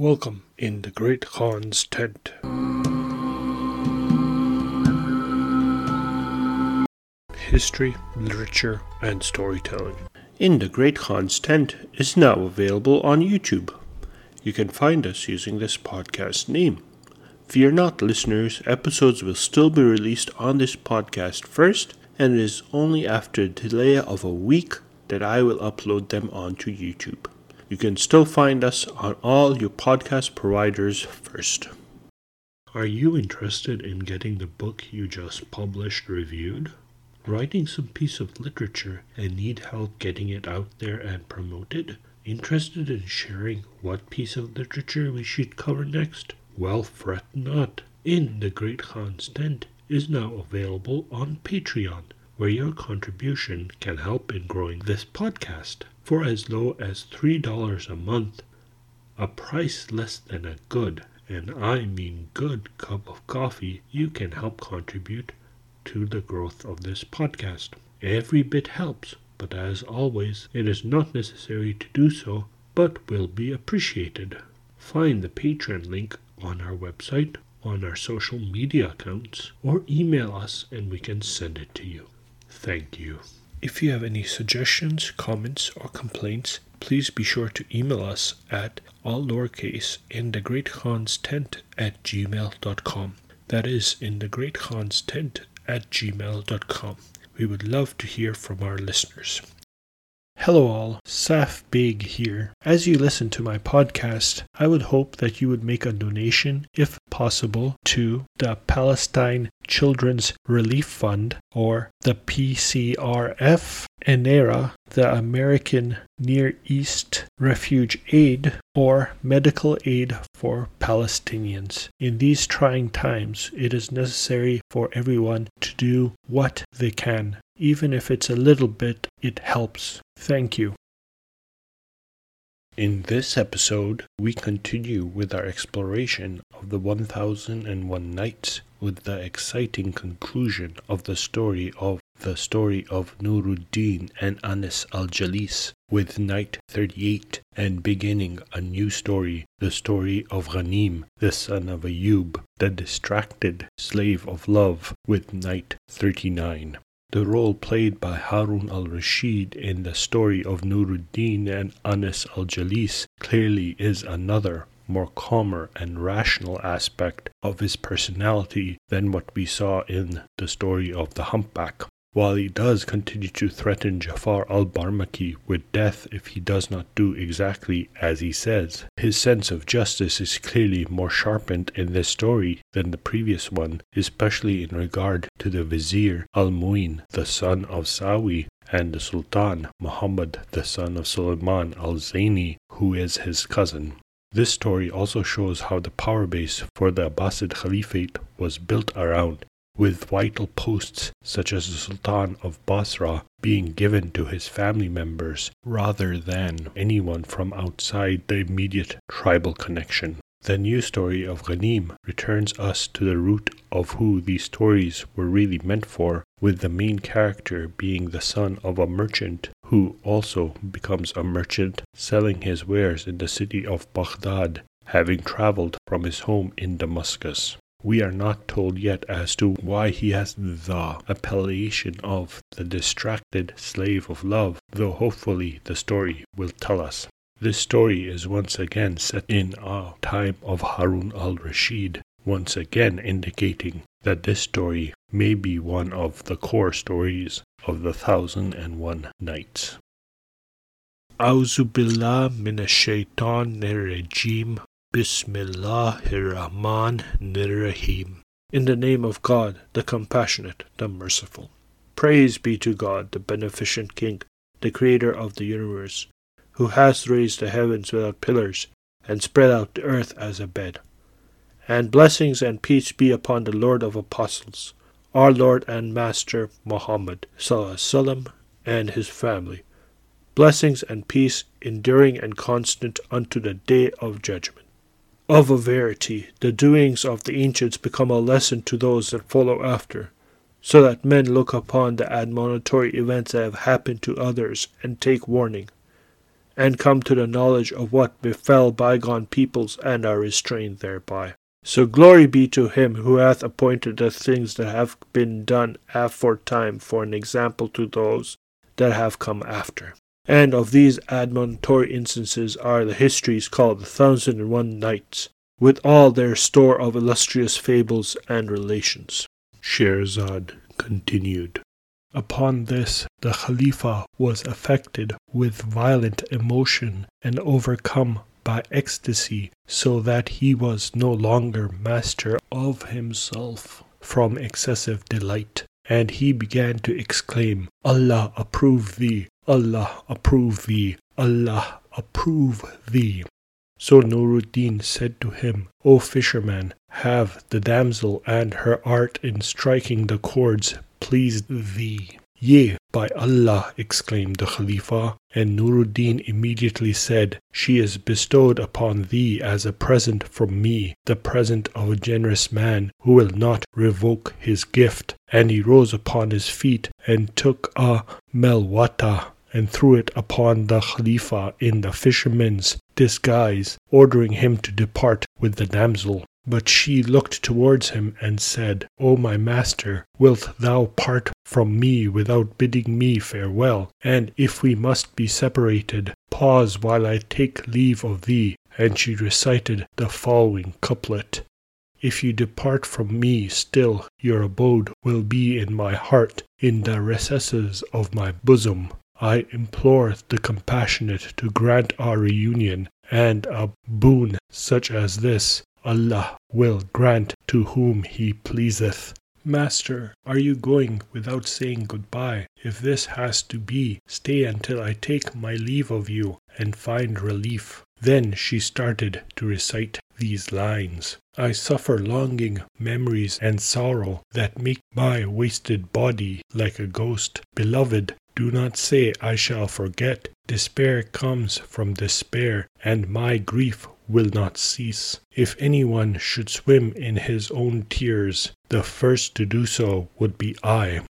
Welcome in the Great Khan's tent. History, literature, and storytelling. In the Great Khan's tent is now available on YouTube. You can find us using this podcast name. Fear not, listeners, episodes will still be released on this podcast first, and it is only after a delay of a week that I will upload them onto YouTube. You can still find us on all your podcast providers first. Are you interested in getting the book you just published reviewed? Writing some piece of literature and need help getting it out there and promoted? Interested in sharing what piece of literature we should cover next? Well, fret not. In the Great Khan's Tent is now available on Patreon, where your contribution can help in growing this podcast for as low as $3 a month, a price less than a good, and I mean good cup of coffee, you can help contribute to the growth of this podcast. Every bit helps, but as always, it is not necessary to do so, but will be appreciated. Find the Patreon link on our website, on our social media accounts, or email us and we can send it to you. Thank you. If you have any suggestions, comments, or complaints, please be sure to email us at all lowercase in the great Khan's tent at gmail.com. That is in the great Khan's tent at gmail.com. We would love to hear from our listeners. Hello, all. Saf Big here. As you listen to my podcast, I would hope that you would make a donation, if possible, to the Palestine Children's Relief Fund or the PCRF, ANERA, the American Near East Refuge Aid, or Medical Aid for Palestinians. In these trying times, it is necessary for everyone to do what they can. Even if it's a little bit, it helps. Thank you. In this episode, we continue with our exploration of the 1001 Nights with the exciting conclusion of the story of the story of Nuruddin and Anis al-Jalis with Night 38 and beginning a new story, the story of Ghanim, the son of Ayub, the distracted slave of love with Night 39. The role played by Harun al Rashid in the story of Nuruddin and Anis al Jalis clearly is another, more calmer and rational aspect of his personality than what we saw in the story of the humpback. While he does continue to threaten Jafar al Barmaki with death if he does not do exactly as he says, his sense of justice is clearly more sharpened in this story than the previous one, especially in regard to the Vizier al Muin, the son of Sawi, and the Sultan Muhammad, the son of Suleiman al Zaini, who is his cousin. This story also shows how the power base for the Abbasid Caliphate was built around with vital posts such as the Sultan of Basra being given to his family members rather than anyone from outside the immediate tribal connection. The new story of Ghanim returns us to the root of who these stories were really meant for, with the main character being the son of a merchant who also becomes a merchant selling his wares in the city of Baghdad, having traveled from his home in Damascus. We are not told yet as to why he has the appellation of the distracted slave of love, though hopefully the story will tell us. This story is once again set in a time of Harun al Rashid, once again indicating that this story may be one of the core stories of the Thousand and One Nights. Auzubillah min ash-shaytan Bismillahirrahmanirrahim. In the name of God, the compassionate, the merciful. Praise be to God, the beneficent King, the Creator of the universe, who has raised the heavens without pillars, and spread out the earth as a bed. And blessings and peace be upon the Lord of Apostles, our Lord and Master Muhammad, sallam, and his family. Blessings and peace enduring and constant unto the day of judgment. Of a verity, the doings of the ancients become a lesson to those that follow after, so that men look upon the admonitory events that have happened to others and take warning. and come to the knowledge of what befell bygone peoples and are restrained thereby. So glory be to him who hath appointed the things that have been done aforetime for an example to those that have come after. And of these admonitory instances are the histories called the Thousand and One Nights, with all their store of illustrious fables and relations. Scheherazade continued. Upon this, the Khalifa was affected with violent emotion and overcome by ecstasy, so that he was no longer master of himself from excessive delight. And he began to exclaim, Allah approve thee, Allah approve thee, Allah approve thee. So Nuruddin said to him, O fisherman, have the damsel and her art in striking the cords pleased thee? Yea, by Allah, exclaimed the Khalifa, and Nuruddin immediately said, She is bestowed upon thee as a present from me, the present of a generous man who will not revoke his gift. And he rose upon his feet and took a melwata and threw it upon the Khalifa in the fisherman's disguise, ordering him to depart with the damsel. But she looked towards him and said, O my master, wilt thou part from me without bidding me farewell? And if we must be separated, pause while I take leave of thee. And she recited the following couplet. If you depart from me, still your abode will be in my heart, in the recesses of my bosom. I implore the compassionate to grant our reunion, and a boon such as this Allah will grant to whom He pleaseth. Master, are you going without saying good-bye? If this has to be, stay until I take my leave of you and find relief. Then she started to recite these lines. I suffer longing, memories, and sorrow that make my wasted body like a ghost. Beloved, do not say I shall forget. Despair comes from despair, and my grief will not cease. If anyone should swim in his own tears, the first to do so would be I.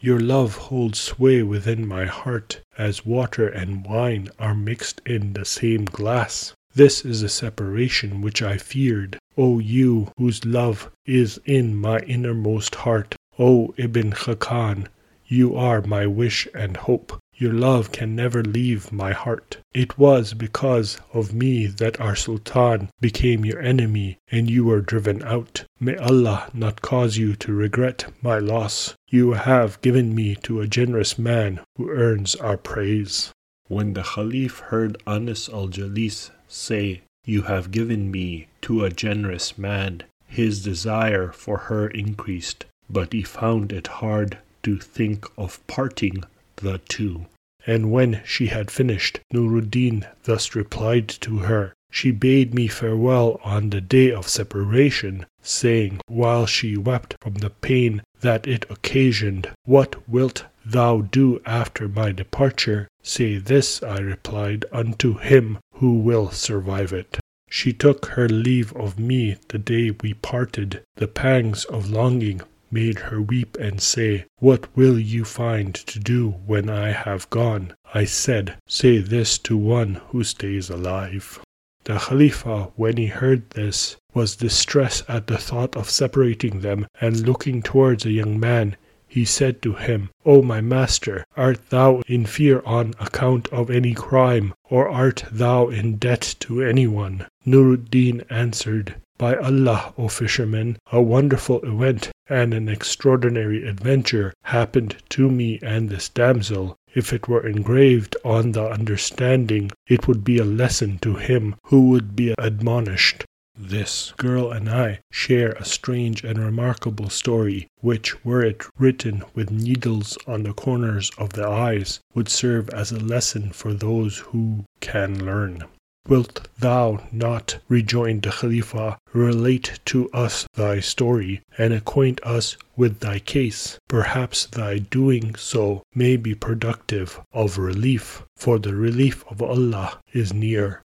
Your love holds sway within my heart, as water and wine are mixed in the same glass. This is a separation which I feared. O you whose love is in my innermost heart, O Ibn Khakan, you are my wish and hope. Your love can never leave my heart. It was because of me that our Sultan became your enemy and you were driven out. May Allah not cause you to regret my loss. You have given me to a generous man who earns our praise. When the Caliph heard Anis al Jalis say, You have given me to a generous man, his desire for her increased, but he found it hard to think of parting the two. And when she had finished, Nuruddin thus replied to her, She bade me farewell on the day of separation, saying, while she wept from the pain that it occasioned, What wilt thou do after my departure? Say this, I replied, unto him who will survive it. She took her leave of me the day we parted. The pangs of longing made her weep and say, What will you find to do when I have gone? I said, Say this to one who stays alive. The Khalifa, when he heard this, was distressed at the thought of separating them, and looking towards a young man, he said to him, O my master, art thou in fear on account of any crime, or art thou in debt to any one? Nuruddin answered, By Allah, O fisherman, a wonderful event and an extraordinary adventure happened to me and this damsel. If it were engraved on the understanding, it would be a lesson to him who would be admonished. This girl and I share a strange and remarkable story, which, were it written with needles on the corners of the eyes, would serve as a lesson for those who can learn. Wilt thou not, rejoined the Khalifa, relate to us thy story, and acquaint us with thy case? Perhaps thy doing so may be productive of relief, for the relief of Allah is near.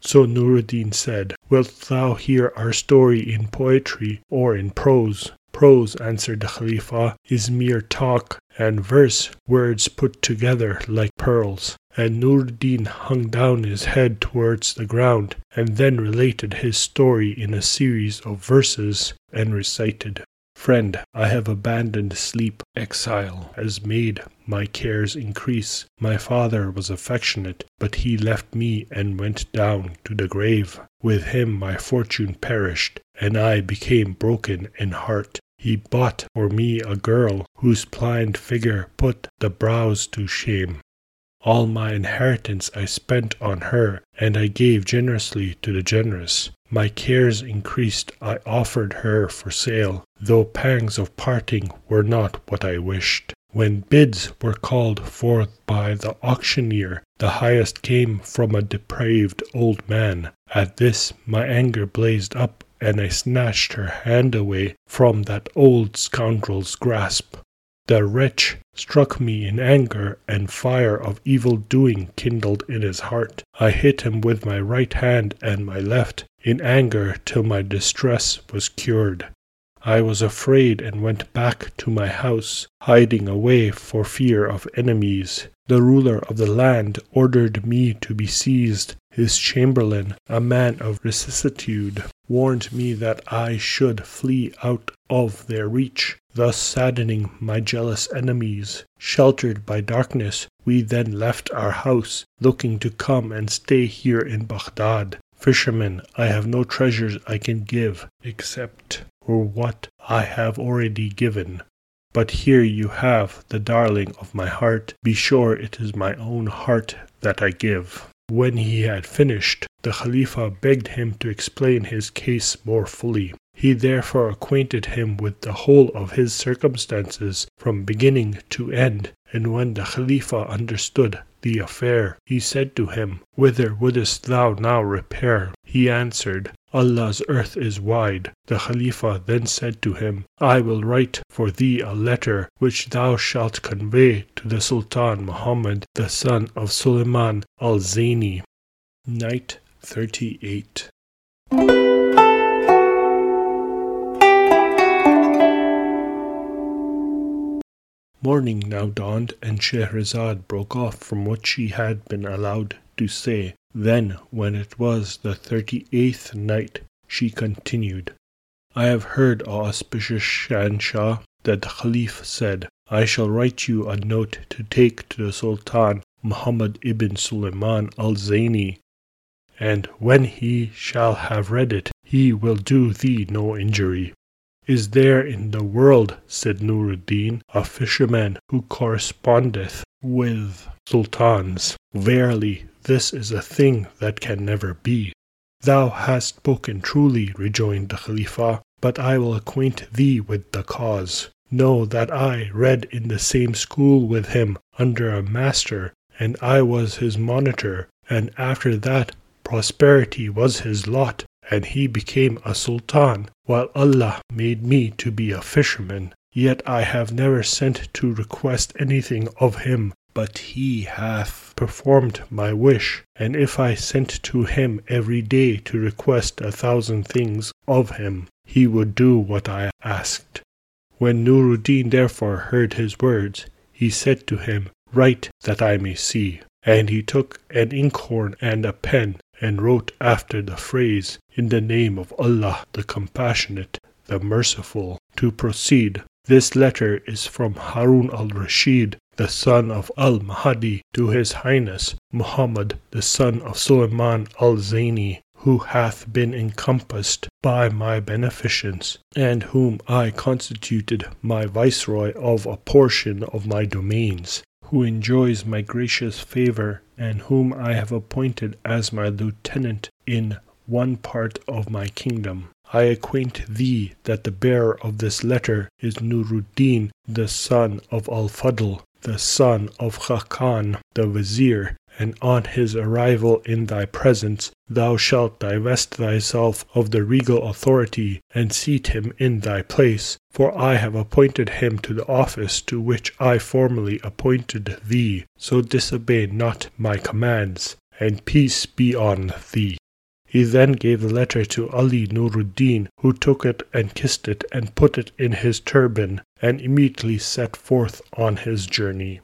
So Nuruddin said, Wilt thou hear our story in poetry or in prose? Prose, answered the Khalifa, is mere talk, and verse words put together like pearls. And Nuruddin hung down his head towards the ground, and then related his story in a series of verses, and recited Friend, I have abandoned sleep. Exile has made my cares increase. My father was affectionate, but he left me and went down to the grave. With him my fortune perished, and I became broken in heart. He bought for me a girl whose pliant figure put the brows to shame. All my inheritance I spent on her, and I gave generously to the generous. My cares increased, I offered her for sale, though pangs of parting were not what I wished. When bids were called forth by the auctioneer, the highest came from a depraved old man. At this my anger blazed up, and I snatched her hand away from that old scoundrel's grasp. The wretch struck me in anger, and fire of evil doing kindled in his heart. I hit him with my right hand and my left, in anger till my distress was cured. I was afraid and went back to my house, hiding away for fear of enemies. The ruler of the land ordered me to be seized. His chamberlain, a man of vicissitude, warned me that I should flee out of their reach, thus saddening my jealous enemies. Sheltered by darkness, we then left our house, looking to come and stay here in Baghdad. Fisherman, I have no treasures I can give, except for what I have already given. But here you have the darling of my heart. Be sure it is my own heart that I give. When he had finished, the Khalifa begged him to explain his case more fully. He therefore acquainted him with the whole of his circumstances from beginning to end, and when the Khalifa understood the affair, he said to him, Whither wouldest thou now repair? He answered, Allah's earth is wide. The Khalifa then said to him, I will write for thee a letter which thou shalt convey to the Sultan Muhammad, the son of Suleiman al Zaini. Night 38. Morning now dawned, and Scheherazade broke off from what she had been allowed to say. Then, when it was the thirty eighth night, she continued, I have heard, O auspicious Shanshah, that the Caliph said, I shall write you a note to take to the Sultan Muhammad ibn Suleiman al Zaini, and when he shall have read it, he will do thee no injury. Is there in the world, said Nuruddin, a fisherman who correspondeth with sultans? Verily, this is a thing that can never be. Thou hast spoken truly, rejoined the Khalifa, but I will acquaint thee with the cause. Know that I read in the same school with him under a master, and I was his monitor, and after that prosperity was his lot, and he became a sultan, while Allah made me to be a fisherman. Yet I have never sent to request anything of him but he hath performed my wish, and if I sent to him every day to request a thousand things of him, he would do what I asked. When Nuruddin therefore heard his words, he said to him, Write that I may see. And he took an inkhorn and a pen, and wrote after the phrase, In the name of Allah the Compassionate, the Merciful. To proceed, this letter is from Harun al Rashid, the son of Al Mahdi, to His Highness Muhammad, the son of Suleiman al Zaini, who hath been encompassed by my beneficence, and whom I constituted my viceroy of a portion of my domains, who enjoys my gracious favor, and whom I have appointed as my lieutenant in one part of my kingdom. I acquaint thee that the bearer of this letter is Nuruddin, the son of Al Fadl, the son of Khakan the vizier, and on his arrival in thy presence thou shalt divest thyself of the regal authority and seat him in thy place, for I have appointed him to the office to which I formerly appointed thee. So disobey not my commands, and peace be on thee. He then gave the letter to Ali Nuruddin, who took it and kissed it and put it in his turban, and immediately set forth on his journey.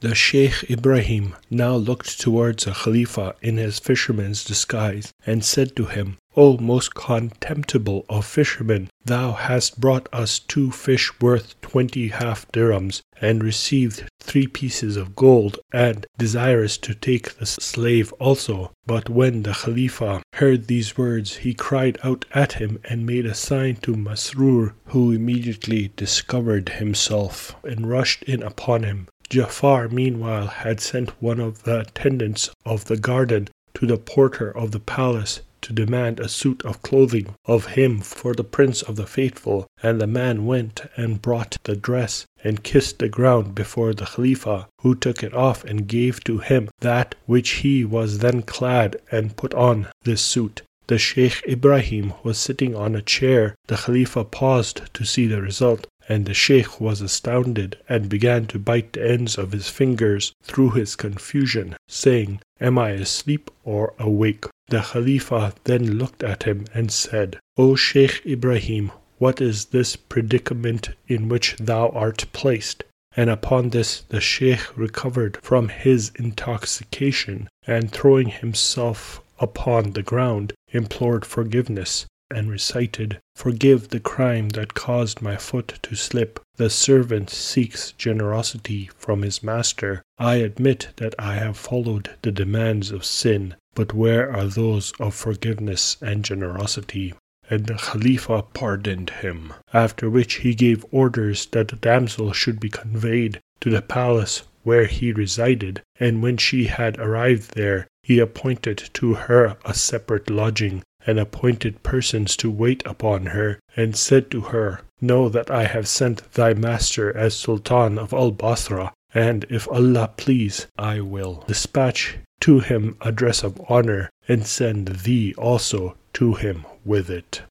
The Sheikh Ibrahim now looked towards the Khalifa in his fisherman's disguise, and said to him, O most contemptible of fishermen, thou hast brought us two fish worth twenty half dirhams, and received three pieces of gold, and desirous to take the slave also. But when the Khalifa heard these words, he cried out at him and made a sign to Masrur, who immediately discovered himself and rushed in upon him. Jafar meanwhile had sent one of the attendants of the garden to the porter of the palace to demand a suit of clothing of him for the Prince of the Faithful, and the man went and brought the dress and kissed the ground before the Khalifa, who took it off and gave to him that which he was then clad and put on this suit. The Sheikh Ibrahim was sitting on a chair. The Khalifa paused to see the result, and the Sheikh was astounded and began to bite the ends of his fingers through his confusion, saying, Am I asleep or awake? The Khalifa then looked at him and said, O Sheikh Ibrahim, what is this predicament in which thou art placed? And upon this the Sheikh recovered from his intoxication, and throwing himself upon the ground, implored forgiveness, and recited, Forgive the crime that caused my foot to slip. The servant seeks generosity from his master. I admit that I have followed the demands of sin, but where are those of forgiveness and generosity? And the Khalifa pardoned him, after which he gave orders that the damsel should be conveyed to the palace where he resided, and when she had arrived there, he appointed to her a separate lodging and appointed persons to wait upon her, and said to her, Know that I have sent thy master as Sultan of Al Basra, and if Allah please, I will dispatch to him a dress of honor, and send thee also to him with it.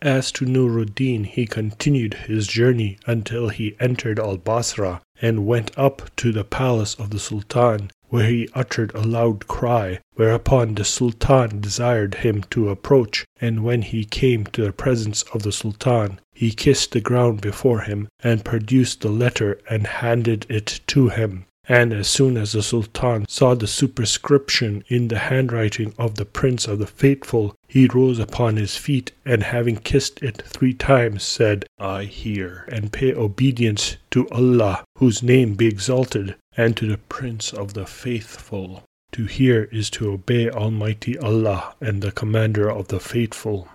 As to Nuruddin, he continued his journey until he entered Al Basra, and went up to the palace of the Sultan, where he uttered a loud cry, whereupon the Sultan desired him to approach, and when he came to the presence of the Sultan, he kissed the ground before him, and produced the letter and handed it to him. And as soon as the Sultan saw the superscription in the handwriting of the Prince of the Faithful, he rose upon his feet, and having kissed it three times, said, I hear, and pay obedience to Allah, whose name be exalted, and to the Prince of the Faithful. To hear is to obey Almighty Allah and the Commander of the Faithful.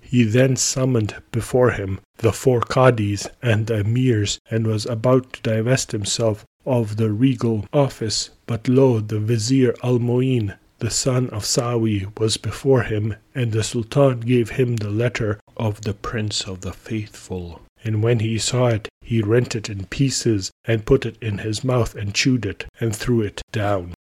He then summoned before him the four Qadis and the Emirs, and was about to divest himself of the regal office, but lo, the Vizier Al Mu'in, the son of Sawi, was before him, and the Sultan gave him the letter of the Prince of the Faithful. And when he saw it, he rent it in pieces, and put it in his mouth, and chewed it, and threw it down.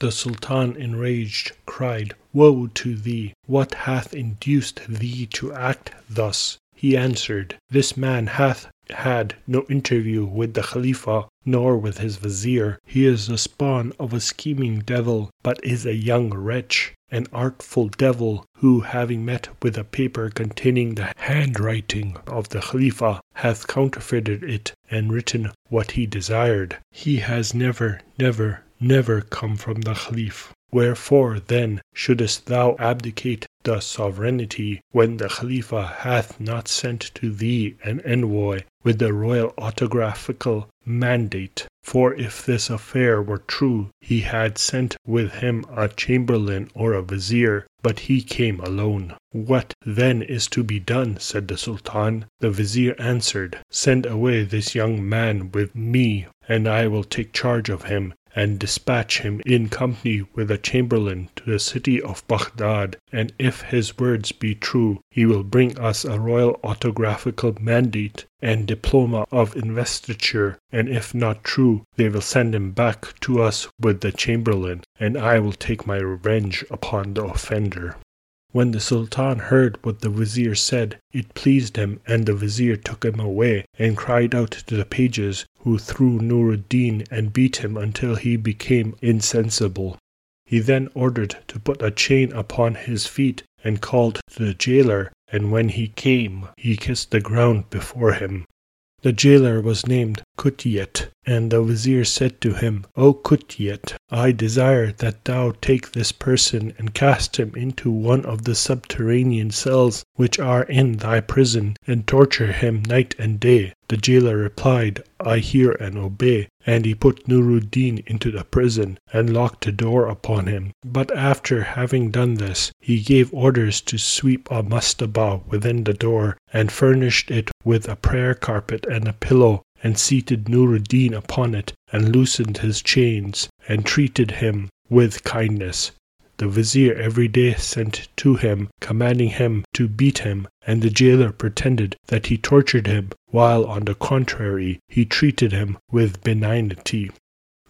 The Sultan, enraged, cried, Woe to thee! What hath induced thee to act thus? He answered, This man hath had no interview with the Khalifa nor with his vizier. He is the spawn of a scheming devil, but is a young wretch, an artful devil, who, having met with a paper containing the handwriting of the Khalifa, hath counterfeited it and written what he desired. He has never, never, never come from the Khalif. Wherefore, then, shouldest thou abdicate the sovereignty when the Khalifa hath not sent to thee an envoy with the royal autographical mandate? For if this affair were true, he had sent with him a chamberlain or a vizier, but he came alone. What then is to be done? said the Sultan. The vizier answered, Send away this young man with me, and I will take charge of him and dispatch him in company with a chamberlain to the city of Baghdad, and if his words be true, he will bring us a royal autographical mandate and diploma of investiture, and if not true, they will send him back to us with the chamberlain, and I will take my revenge upon the offender. When the Sultan heard what the Vizier said, it pleased him, and the Vizier took him away, and cried out to the pages, who threw Nuruddin and beat him until he became insensible. He then ordered to put a chain upon his feet, and called to the jailer, and when he came, he kissed the ground before him. The jailer was named Kutiyet, and the vizier said to him, O Kutiyet, I desire that thou take this person and cast him into one of the subterranean cells which are in thy prison, and torture him night and day. The jailer replied, I hear and obey, and he put Nuruddin into the prison and locked the door upon him. But after having done this, he gave orders to sweep a mastaba within the door, and furnished it with a prayer carpet and a pillow, and seated Nuruddin upon it, and loosened his chains, and treated him with kindness. The vizier every day sent to him, commanding him to beat him, and the jailer pretended that he tortured him, while on the contrary he treated him with benignity.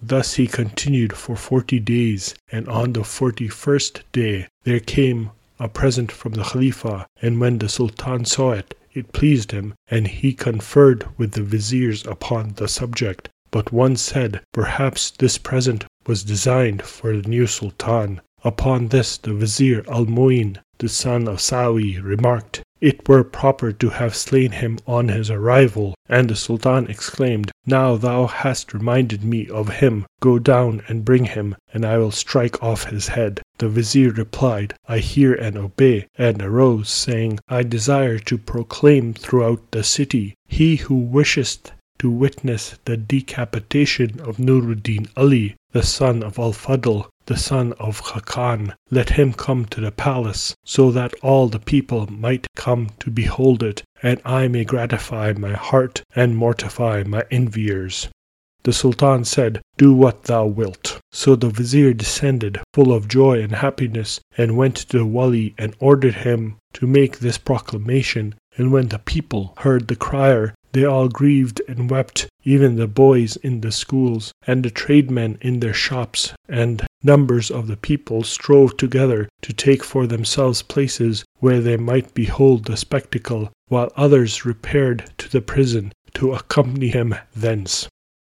Thus he continued for forty days, and on the forty first day there came a present from the Khalifa, and when the Sultan saw it, it pleased him, and he conferred with the viziers upon the subject. But one said, Perhaps this present was designed for the new Sultan. Upon this the Vizier Al Mu'in, the son of Sawi, remarked, It were proper to have slain him on his arrival. And the Sultan exclaimed, Now thou hast reminded me of him. Go down and bring him, and I will strike off his head. The Vizier replied, I hear and obey, and arose, saying, I desire to proclaim throughout the city, He who wisheth to witness the decapitation of Nuruddin Ali, the son of Al Fadl, the son of Khakan. Let him come to the palace, so that all the people might come to behold it, and I may gratify my heart and mortify my enviers. The Sultan said, Do what thou wilt. So the vizier descended, full of joy and happiness, and went to the wali and ordered him to make this proclamation. And when the people heard the crier, they all grieved and wept, even the boys in the schools, and the tradesmen in their shops, and numbers of the people strove together to take for themselves places where they might behold the spectacle, while others repaired to the prison to accompany him thence.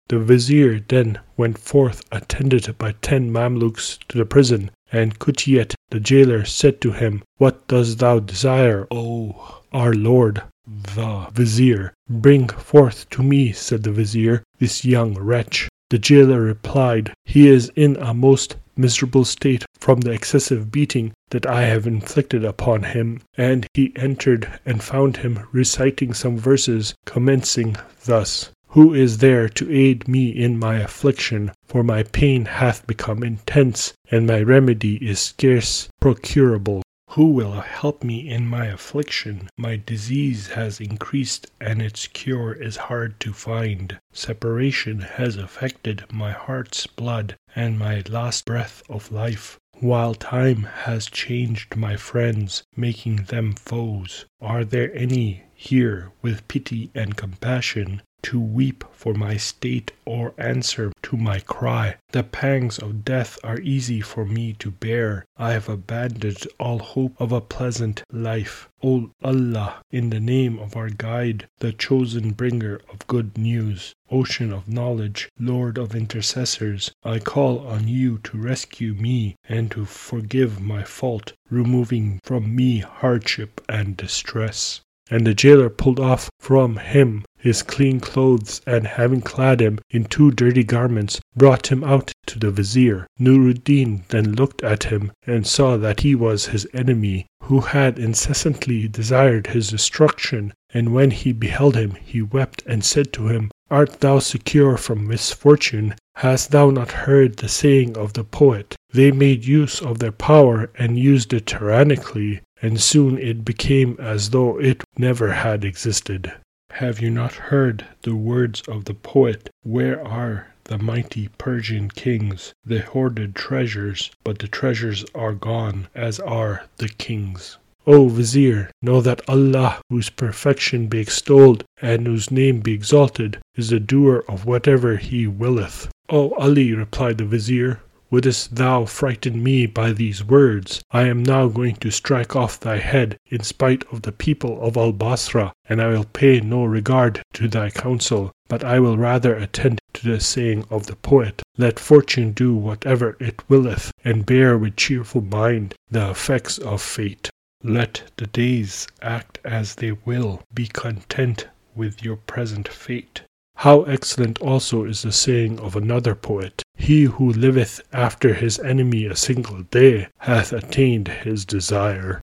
The vizier then went forth attended by ten Mamluks to the prison, and Kutiyet the jailer said to him, What dost thou desire, O our lord? The vizier. Bring forth to me, said the vizier, this young wretch. The jailer replied, He is in a most miserable state from the excessive beating that I have inflicted upon him. And he entered and found him reciting some verses, commencing thus. Who is there to aid me in my affliction? For my pain hath become intense, and my remedy is scarce procurable. Who will help me in my affliction? My disease has increased and its cure is hard to find. Separation has affected my heart's blood and my last breath of life, while time has changed my friends, making them foes. Are there any here with pity and compassion to weep for my state or answer to my cry. The pangs of death are easy for me to bear. I have abandoned all hope of a pleasant life. O Allah, in the name of our guide, the chosen bringer of good news, ocean of knowledge, Lord of intercessors, I call on you to rescue me and to forgive my fault, removing from me hardship and distress. And the jailer pulled off from him his clean clothes, and having clad him in two dirty garments, brought him out to the vizier. Nuruddin then looked at him, and saw that he was his enemy, who had incessantly desired his destruction. And when he beheld him, he wept and said to him, Art thou secure from misfortune? Hast thou not heard the saying of the poet? They made use of their power and used it tyrannically, and soon it became as though it never had existed. Have you not heard the words of the poet? Where are the mighty Persian kings, the hoarded treasures? But the treasures are gone, as are the kings. O Vizier, know that Allah, whose perfection be extolled and whose name be exalted, is the doer of whatever He willeth. O Ali, replied the Vizier, Wouldst thou frighten me by these words? I am now going to strike off thy head in spite of the people of Al Basra, and I will pay no regard to thy counsel, but I will rather attend to the saying of the poet, Let fortune do whatever it willeth, and bear with cheerful mind the effects of fate. Let the days act as they will, be content with your present fate. How excellent also is the saying of another poet, He who liveth after his enemy a single day hath attained his desire.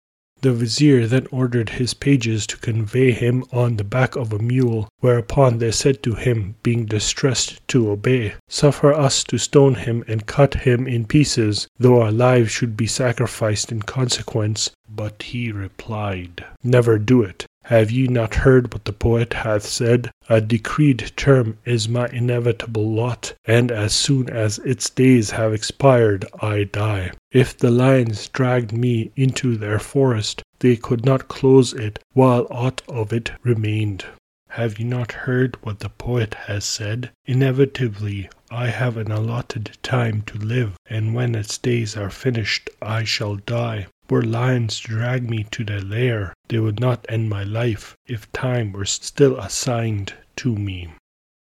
The vizier then ordered his pages to convey him on the back of a mule, whereupon they said to him, being distressed to obey, Suffer us to stone him and cut him in pieces, though our lives should be sacrificed in consequence. But he replied, Never do it. Have ye not heard what the poet hath said? A decreed term is my inevitable lot, and as soon as its days have expired, I die. If the lions dragged me into their forest, they could not close it while aught of it remained. Have ye not heard what the poet has said? Inevitably, I have an allotted time to live, and when its days are finished, I shall die. Were lions to drag me to their lair, they would not end my life if time were still assigned to me.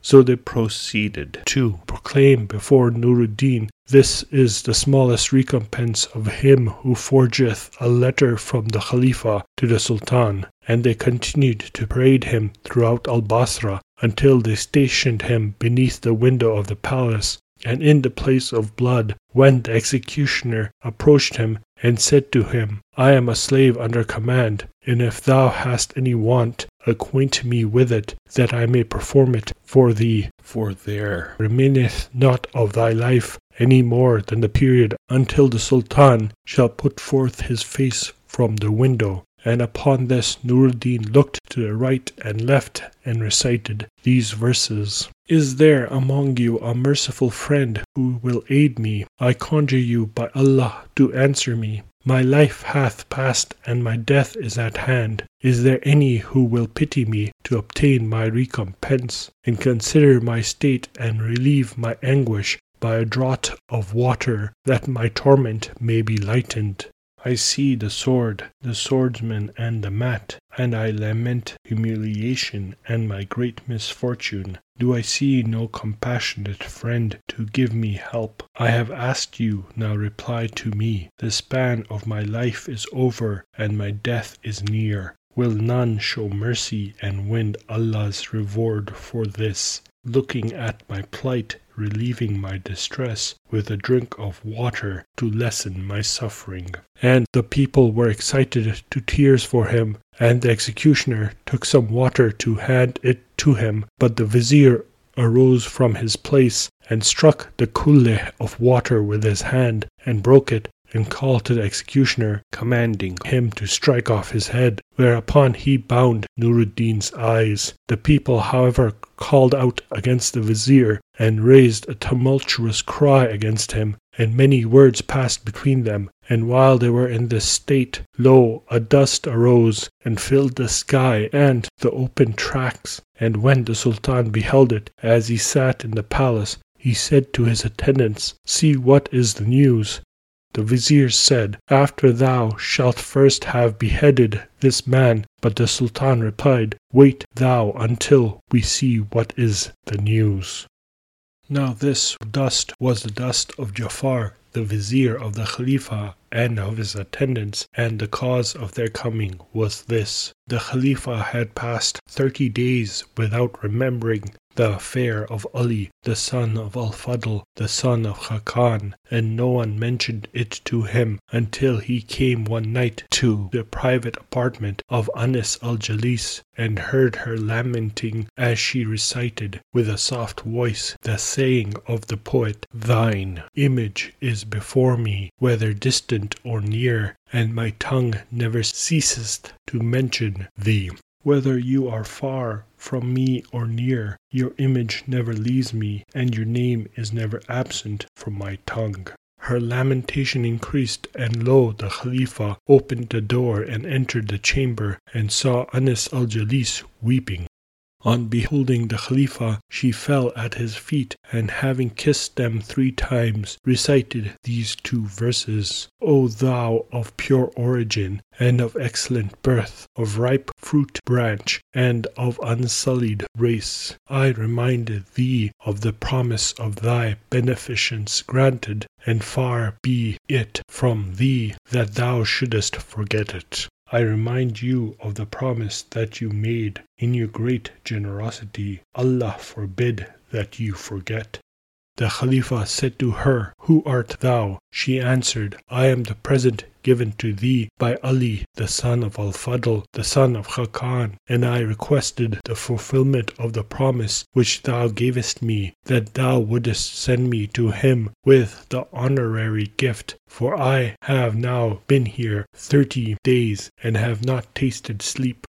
So they proceeded to proclaim before Nuruddin, This is the smallest recompense of him who forgeth a letter from the Khalifa to the Sultan. And they continued to parade him throughout Al Basra until they stationed him beneath the window of the palace and in the place of blood, when the executioner approached him and said to him, I am a slave under command, and if thou hast any want, acquaint me with it, that I may perform it for thee. For there remaineth not of thy life any more than the period until the Sultan shall put forth his face from the window. And upon this Nuruddin looked to the right and left and recited these verses. Is there among you a merciful friend who will aid me? I conjure you by Allah to answer me. My life hath passed and my death is at hand. Is there any who will pity me to obtain my recompense, and consider my state and relieve my anguish by a draught of water, that my torment may be lightened? I see the sword, the swordsman, and the mat, and I lament humiliation and my great misfortune. Do I see no compassionate friend to give me help? I have asked you, now reply to me. The span of my life is over, and my death is near. Will none show mercy and win Allah's reward for this? Looking at my plight, relieving my distress with a drink of water to lessen my suffering. And the people were excited to tears for him, and the executioner took some water to hand it to him. But the vizier arose from his place and struck the kulleh of water with his hand and broke it and called to the executioner, commanding him to strike off his head, whereupon he bound Nuruddin's eyes. The people, however, called out against the vizier and raised a tumultuous cry against him, and many words passed between them. And while they were in this state, lo, a dust arose and filled the sky and the open tracks. And when the Sultan beheld it, as he sat in the palace, he said to his attendants, See what is the news. The vizier said, After thou shalt first have beheaded this man. But the Sultan replied, Wait thou until we see what is the news. Now this dust was the dust of Jafar, the vizier of the Khalifa and of his attendants, and the cause of their coming was this. The Khalifa had passed thirty days without remembering the affair of Ali, the son of Al Fadl, the son of Khakan, and no one mentioned it to him until he came one night to the private apartment of Anis al Jalis and heard her lamenting as she recited with a soft voice the saying of the poet, Thine image is before me, whether distant or near, and my tongue never ceaseth to mention thee. Whether you are far from me or near, your image never leaves me, and your name is never absent from my tongue. Her lamentation increased, and lo, the Khalifa opened the door and entered the chamber, and saw Anis al Jalis weeping. On beholding the Khalifa, she fell at his feet, and having kissed them three times, recited these two verses O thou of pure origin, and of excellent birth, of ripe fruit branch, and of unsullied race, I reminded thee of the promise of thy beneficence granted, and far be it from thee that thou shouldest forget it. I remind you of the promise that you made in your great generosity. Allah forbid that you forget. The Khalifa said to her, Who art thou? She answered, I am the present given to thee by Ali, the son of Al Fadl, the son of Khakan, and I requested the fulfillment of the promise which thou gavest me, that thou wouldest send me to him with the honorary gift, for I have now been here thirty days and have not tasted sleep.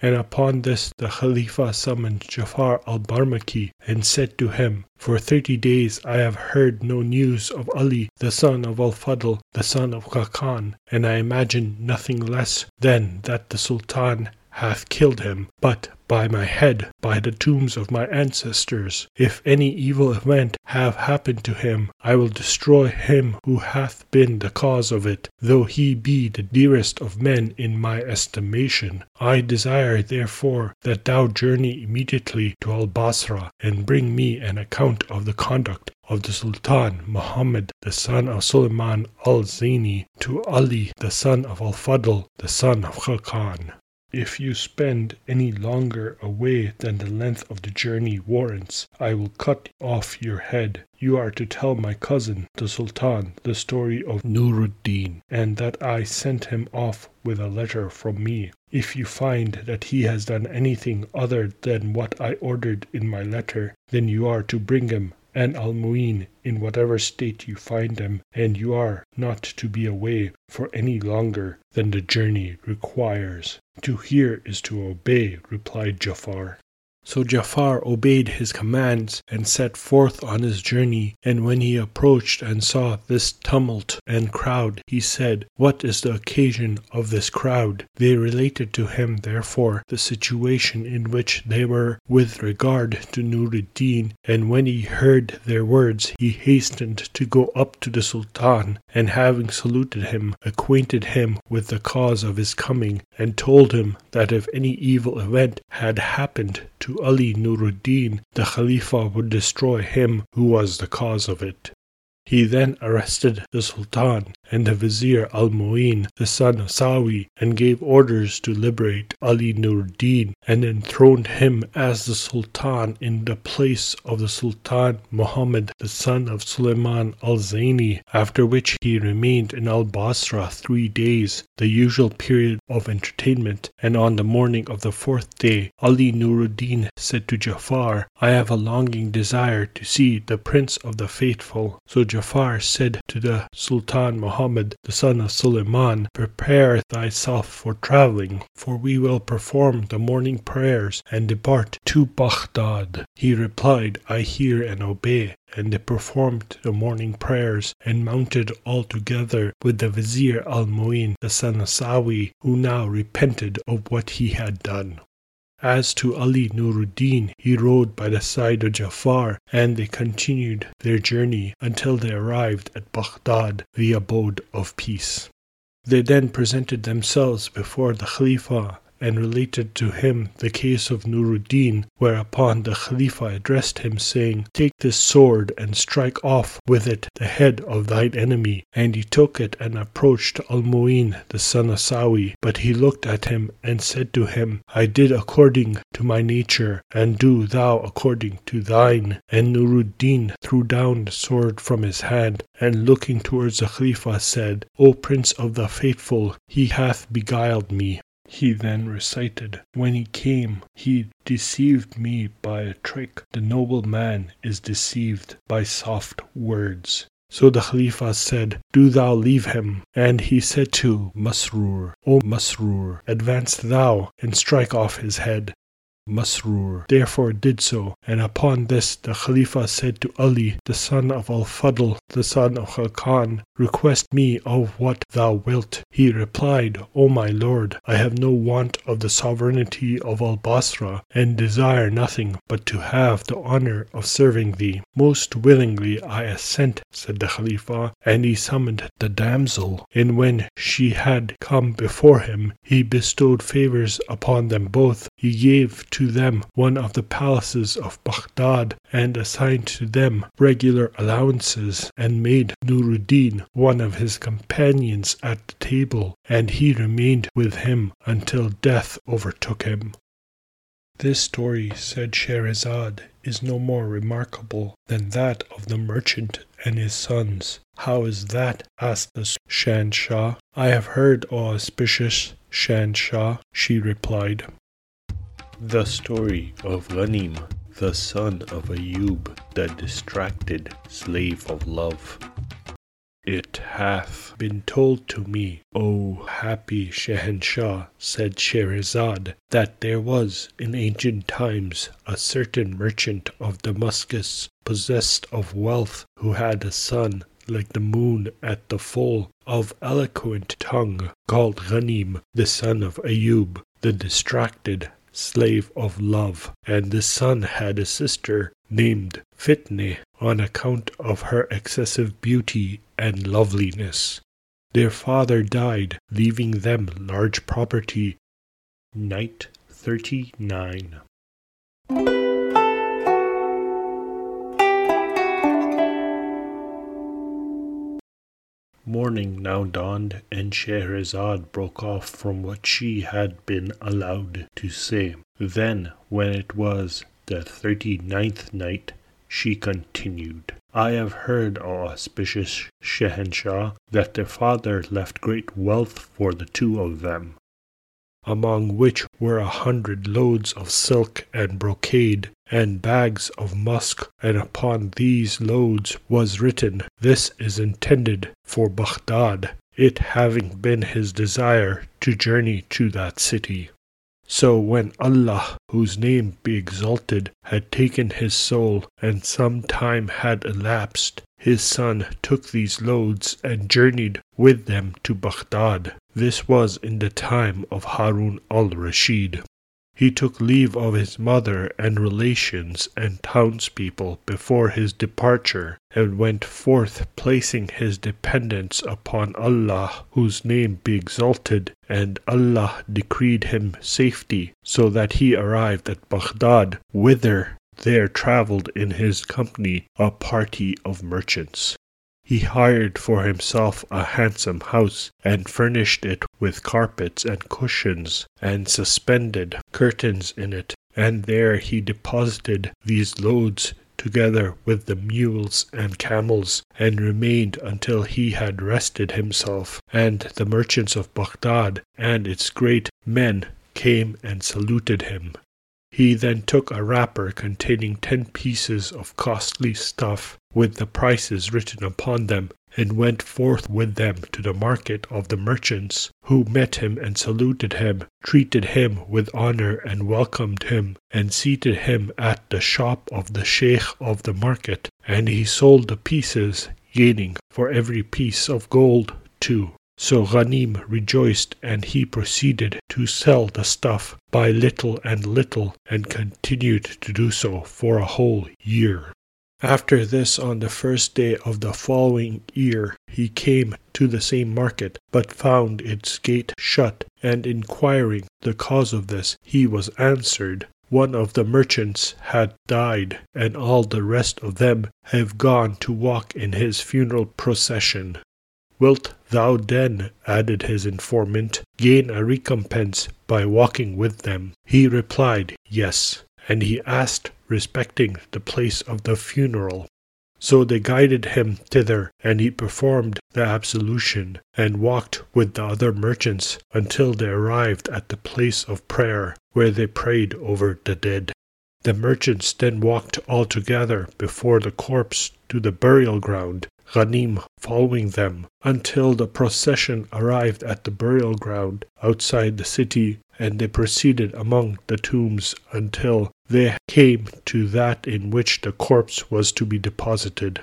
And upon this the Khalifa summoned Jafar al Barmaki and said to him, For thirty days I have heard no news of Ali, the son of Al Fadl, the son of Khakan, and I imagine nothing less than that the Sultan hath killed him. But by my head, by the tombs of my ancestors, if any evil event have happened to him, I will destroy him who hath been the cause of it, though he be the dearest of men in my estimation. I desire therefore that thou journey immediately to Al Basra and bring me an account of the conduct of the Sultan Muhammad the son of Suleiman al Zaini to Ali the son of Al Fadl the son of Khakan. If you spend any longer away than the length of the journey warrants, I will cut off your head. You are to tell my cousin, the Sultan, the story of Nuruddin, and that I sent him off with a letter from me. If you find that he has done anything other than what I ordered in my letter, then you are to bring him and Al Mu'in in whatever state you find them, and you are not to be away for any longer than the journey requires. To hear is to obey, replied Jafar. So Jafar obeyed his commands and set forth on his journey. And when he approached and saw this tumult and crowd, he said, What is the occasion of this crowd? They related to him, therefore, the situation in which they were with regard to Nuruddin. And when he heard their words, he hastened to go up to the Sultan, and having saluted him, acquainted him with the cause of his coming, and told him that if any evil event had happened to Ali Nuruddin, the Khalifa would destroy him who was the cause of it. He then arrested the Sultan and the Vizier Al Mu'in, the son of Sawi, and gave orders to liberate Ali Nur Din and enthroned him as the Sultan in the place of the Sultan Muhammad, the son of Suleiman Al Zaini, after which he remained in Al Basra three days, the usual period of entertainment, and on the morning of the fourth day, Ali Nuruddin said to Jafar, I have a longing desire to see the Prince of the Faithful. So Jafar said to the Sultan Muhammad, the son of Suleiman, Prepare thyself for traveling, for we will perform the morning prayers and depart to Baghdad. He replied, I hear and obey. And they performed the morning prayers and mounted all together with the Vizier Al Mu'in, the son of Sawi, who now repented of what he had done. As to Ali Nuruddin, he rode by the side of Jafar, and they continued their journey until they arrived at Baghdad, the abode of peace. They then presented themselves before the Khalifa and related to him the case of Nuruddin, whereupon the Khalifa addressed him, saying, Take this sword and strike off with it the head of thine enemy. And he took it and approached Al Mu'in, the son of Sawi. But he looked at him and said to him, I did according to my nature, and do thou according to thine. And Nuruddin threw down the sword from his hand, and looking towards the Khalifa said, O Prince of the Faithful, he hath beguiled me. He then recited, When he came, he deceived me by a trick. The noble man is deceived by soft words. So the Khalifa said, Do thou leave him. And he said to Masrur, O Masrur, advance thou and strike off his head. Masrur therefore did so, and upon this the Khalifa said to Ali, the son of Al Fadl, the son of Khakan, Request me of what thou wilt. He replied, O my lord, I have no want of the sovereignty of Al Basra, and desire nothing but to have the honor of serving thee. Most willingly I assent, said the Khalifa, and he summoned the damsel, and when she had come before him, he bestowed favors upon them both. He gave to them one of the palaces of Baghdad and assigned to them regular allowances and made Nuruddin one of his companions at the table, and he remained with him until death overtook him. This story, said Scheherazade, is no more remarkable than that of the merchant and his sons. How is that? asked the Shehenshah. I have heard, O auspicious Shehenshah, she replied. The story of Ghanim, the son of Ayub, the distracted slave of love. It hath been told to me, O happy Shehenshah, said Scheherazade, that there was in ancient times a certain merchant of Damascus, possessed of wealth, who had a son like the moon at the full, of eloquent tongue, called Ghanim, the son of Ayub, the distracted slave of love, and the son had a sister named Fitne on account of her excessive beauty and loveliness. Their father died, leaving them large property. Night 39 Morning now dawned, and Shahrazad broke off from what she had been allowed to say. Then, when it was the thirty ninth night, she continued, I have heard, O auspicious Shehenshah, that their father left great wealth for the two of them, among which were a hundred loads of silk and brocade, and bags of musk, and upon these loads was written, This is intended for Baghdad, it having been his desire to journey to that city. So when Allah, whose name be exalted, had taken his soul, and some time had elapsed, his son took these loads and journeyed with them to Baghdad. This was in the time of Harun al Rashid. He took leave of his mother and relations and townspeople before his departure, and went forth placing his dependence upon Allah, whose name be exalted, and Allah decreed him safety, so that he arrived at Baghdad, whither there travelled in his company a party of merchants. He hired for himself a handsome house, and furnished it with carpets and cushions, and suspended curtains in it, and there he deposited these loads together with the mules and camels, and remained until he had rested himself, and the merchants of Baghdad and its great men came and saluted him. He then took a wrapper containing ten pieces of costly stuff, with the prices written upon them, and went forth with them to the market of the merchants, who met him and saluted him, treated him with honour and welcomed him, and seated him at the shop of the sheikh of the market, and he sold the pieces, gaining for every piece of gold two. So Ghanim rejoiced, and he proceeded to sell the stuff by little and little, and continued to do so for a whole year. After this, on the first day of the following year, he came to the same market, but found its gate shut, and inquiring the cause of this, he was answered, One of the merchants had died, and all the rest of them have gone to walk in his funeral procession. Wilt thou then, added his informant, gain a recompense by walking with them? He replied, Yes. And he asked respecting the place of the funeral. So they guided him thither, and he performed the ablution, and walked with the other merchants until they arrived at the place of prayer, where they prayed over the dead. The merchants then walked all together before the corpse to the burial ground, Ghanim following them, until the procession arrived at the burial ground outside the city, and they proceeded among the tombs until they came to that in which the corpse was to be deposited.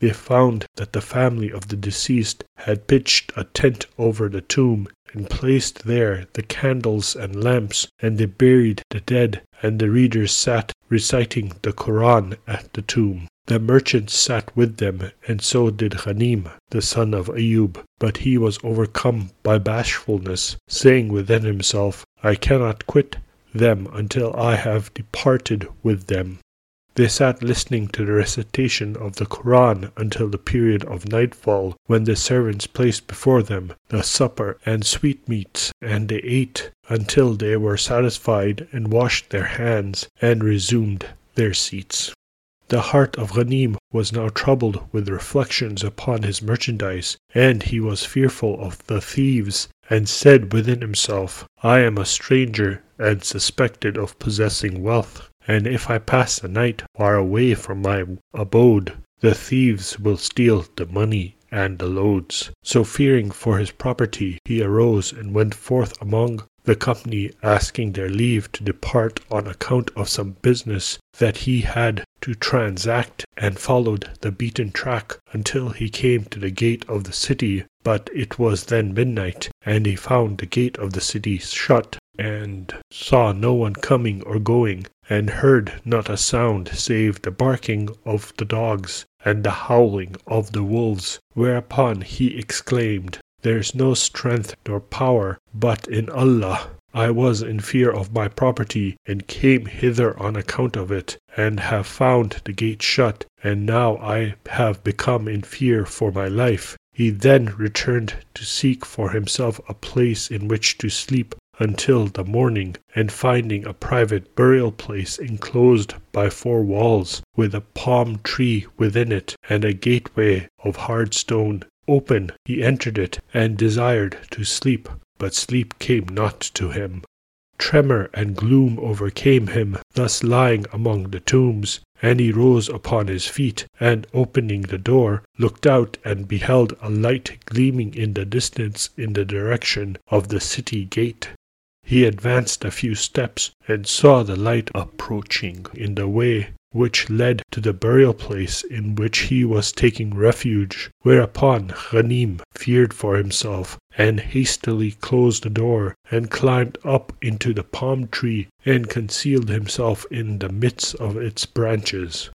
They found that the family of the deceased had pitched a tent over the tomb and placed there the candles and lamps, and they buried the dead, and the readers sat reciting the Koran at the tomb. The merchants sat with them, and so did Ghanim, the son of Ayub. But he was overcome by bashfulness, saying within himself, I cannot quit them until I have departed with them. They sat listening to the recitation of the Koran until the period of nightfall, when the servants placed before them the supper and sweetmeats, and they ate until they were satisfied and washed their hands and resumed their seats. The heart of Ghanim was now troubled with reflections upon his merchandise, and he was fearful of the thieves, and said within himself, I am a stranger and suspected of possessing wealth, and if I pass the night far away from my abode, the thieves will steal the money and the loads. So fearing for his property, he arose and went forth among the company asking their leave to depart on account of some business that he had to transact and followed the beaten track until he came to the gate of the city. But it was then midnight and he found the gate of the city shut and saw no one coming or going and heard not a sound save the barking of the dogs and the howling of the wolves whereupon he exclaimed there is no strength nor power but in Allah. I was in fear of my property, and came hither on account of it, and have found the gate shut, and now I have become in fear for my life. He then returned to seek for himself a place in which to sleep until the morning, and finding a private burial place enclosed by four walls, with a palm tree within it, and a gateway of hard stone, open, he entered it and desired to sleep, but sleep came not to him. Tremor and gloom overcame him, thus lying among the tombs, and he rose upon his feet, and opening the door, looked out and beheld a light gleaming in the distance in the direction of the city gate. He advanced a few steps and saw the light approaching in the way which led to the burial place in which he was taking refuge, whereupon Ghanim feared for himself, and hastily closed the door, and climbed up into the palm tree, and concealed himself in the midst of its branches.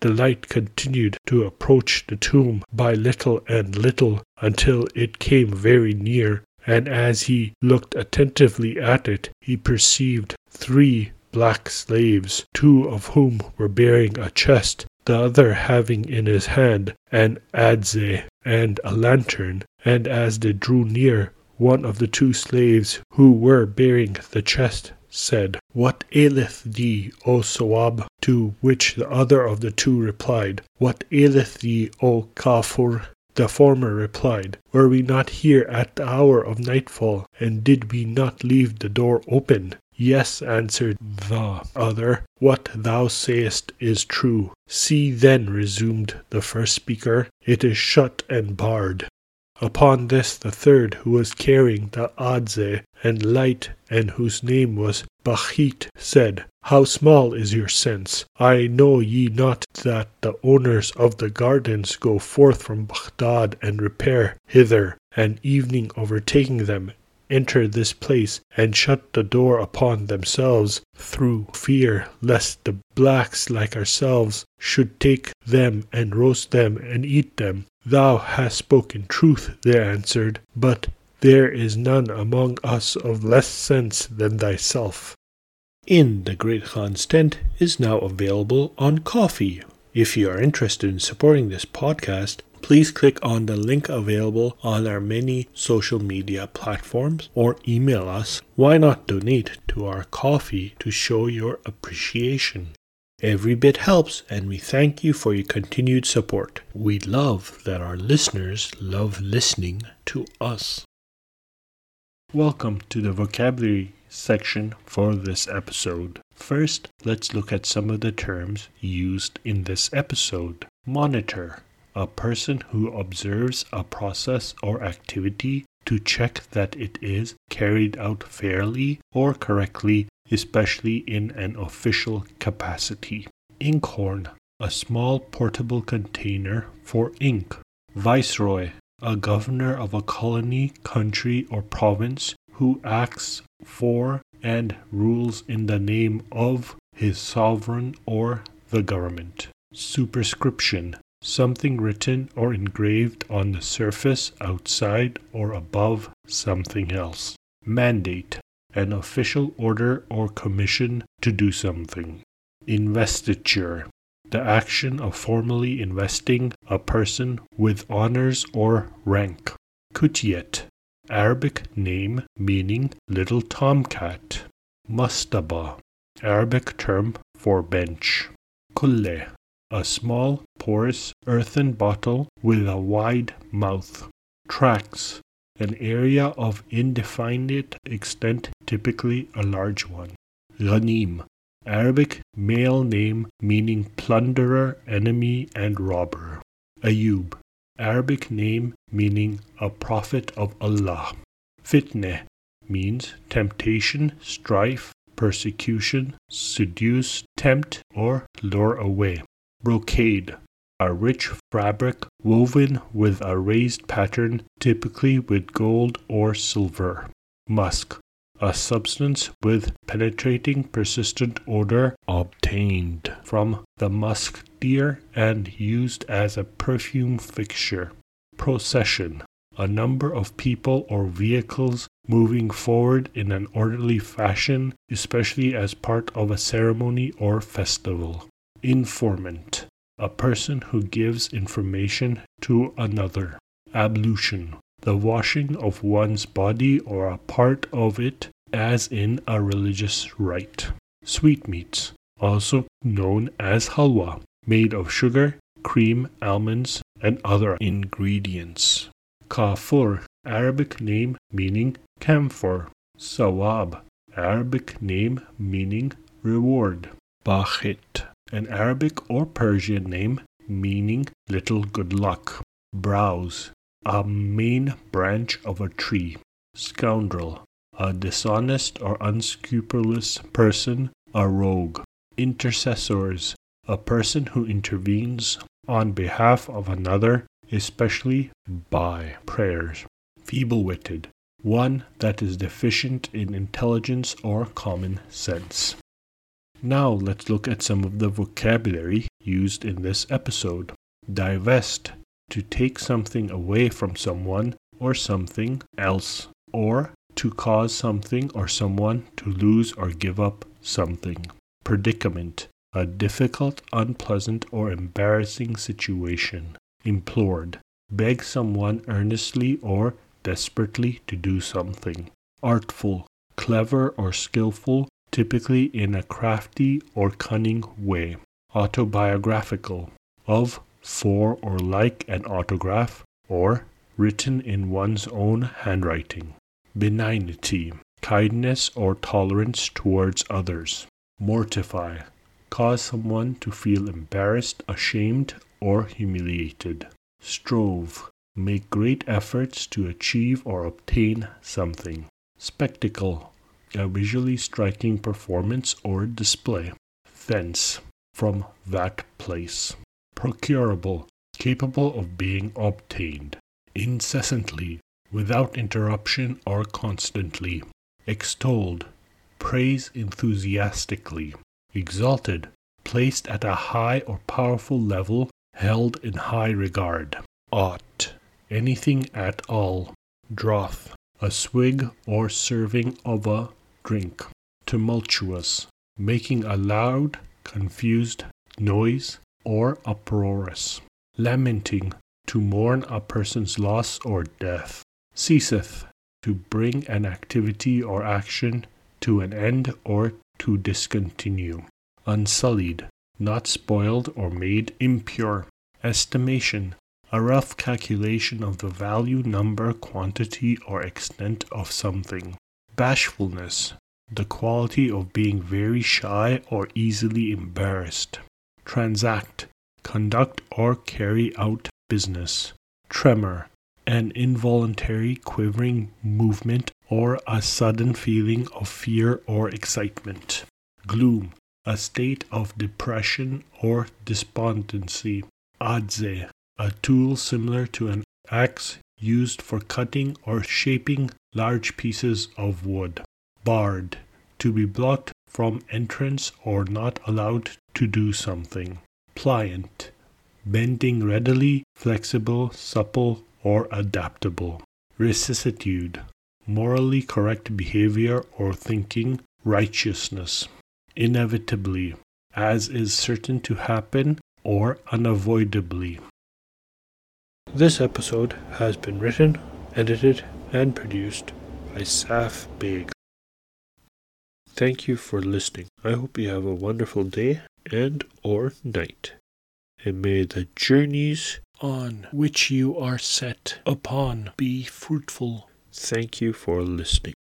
The light continued to approach the tomb by little and little until it came very near, and as he looked attentively at it, he perceived three black slaves, two of whom were bearing a chest, the other having in his hand an adze and a lantern, and as they drew near, one of the two slaves who were bearing the chest said, What aileth thee, O Sawab? To which the other of the two replied, What aileth thee, O Kafur? The former replied, Were we not here at the hour of nightfall, and did we not leave the door open? Yes, answered the other, what thou sayest is true. See then, resumed the first speaker, it is shut and barred. Upon this the third, who was carrying the adze and light, and whose name was Bakhit, said, How small is your sense! I know ye not that the owners of the gardens go forth from Baghdad and repair hither, and evening overtaking them enter this place and shut the door upon themselves through fear lest the blacks like ourselves should take them and roast them and eat them. Thou hast spoken truth, they answered, but there is none among us of less sense than thyself. In the Great Khan's tent is now available on Ko-fi. If you are interested in supporting this podcast, please click on the link available on our many social media platforms or email us. Why not donate to our Ko-fi to show your appreciation? Every bit helps, and we thank you for your continued support. We love that our listeners love listening to us. Welcome to the vocabulary section for this episode. First, let's look at some of the terms used in this episode. Monitor a person who observes a process or activity to check that it is carried out fairly or correctly, especially in an official capacity. Inkhorn, a small portable container for ink. Viceroy, a governor of a colony, country, or province who acts for and rules in the name of his sovereign or the government. Superscription, something written or engraved on the surface outside or above something else. Mandate, an official order or commission to do something. Investiture, the action of formally investing a person with honors or rank. Kutiyet, Arabic name meaning little tomcat. Mustaba, Arabic term for bench. Kulle, a small, porous earthen bottle with a wide mouth. Tracts, an area of indefinite extent, typically a large one. Ghanim, Arabic male name meaning plunderer, enemy, and robber. Ayub, Arabic name meaning a prophet of Allah. Fitne means temptation, strife, persecution, seduce, tempt, or lure away. Brocade, a rich fabric woven with a raised pattern, typically with gold or silver. Musk, a substance with penetrating persistent odor obtained from the musk deer and used as a perfume fixture. Procession, a number of people or vehicles moving forward in an orderly fashion, especially as part of a ceremony or festival. Informant, a person who gives information to another. Ablution, the washing of one's body or a part of it, as in a religious rite. Sweetmeats, also known as halwa, made of sugar, cream, almonds, and other ingredients. Kafur, Arabic name meaning camphor. Sawab, Arabic name meaning reward. Bakhit, an Arabic or Persian name meaning little good luck. Browse, a main branch of a tree. Scoundrel, a dishonest or unscrupulous person, a rogue. Intercessors, a person who intervenes on behalf of another, especially by prayers. Feeble witted, one that is deficient in intelligence or common sense. Now let's look at some of the vocabulary used in this episode. Divest, to take something away from someone or something else, or to cause something or someone to lose or give up something. Predicament, a difficult, unpleasant, or embarrassing situation. Implored, beg someone earnestly or desperately to do something. Artful, clever or skillful, typically in a crafty or cunning way. Autobiographical, of, for, or like an autograph, or written in one's own handwriting. Benignity, kindness or tolerance towards others. Mortify, cause someone to feel embarrassed, ashamed, or humiliated. Strove, make great efforts to achieve or obtain something. Spectacle, a visually striking performance or display. Thence, from that place. Procurable, capable of being obtained. Incessantly, without interruption or constantly. Extolled, praise enthusiastically. Exalted, placed at a high or powerful level, held in high regard. Aught, anything at all. Drouth, a swig or serving of a drink. Tumultuous, making a loud, confused noise or uproarious. Lamenting, to mourn a person's loss or death. Ceaseth, to bring an activity or action to an end or to discontinue. Unsullied, not spoiled or made impure. Estimation, a rough calculation of the value, number, quantity, or extent of something. Bashfulness, the quality of being very shy or easily embarrassed. Transact, conduct or carry out business. Tremor, an involuntary quivering movement or a sudden feeling of fear or excitement. Gloom, a state of depression or despondency. Adze, a tool similar to an axe used for cutting or shaping large pieces of wood. Barred, to be blocked from entrance or not allowed to do something. Pliant, bending readily, flexible, supple, or adaptable. Vicissitude, morally correct behavior or thinking, righteousness. Inevitably, as is certain to happen or unavoidably. This episode has been written, edited, and produced by Saf Beg. Thank you for listening. I hope you have a wonderful day and or night. And may the journeys on which you are set upon be fruitful. Thank you for listening.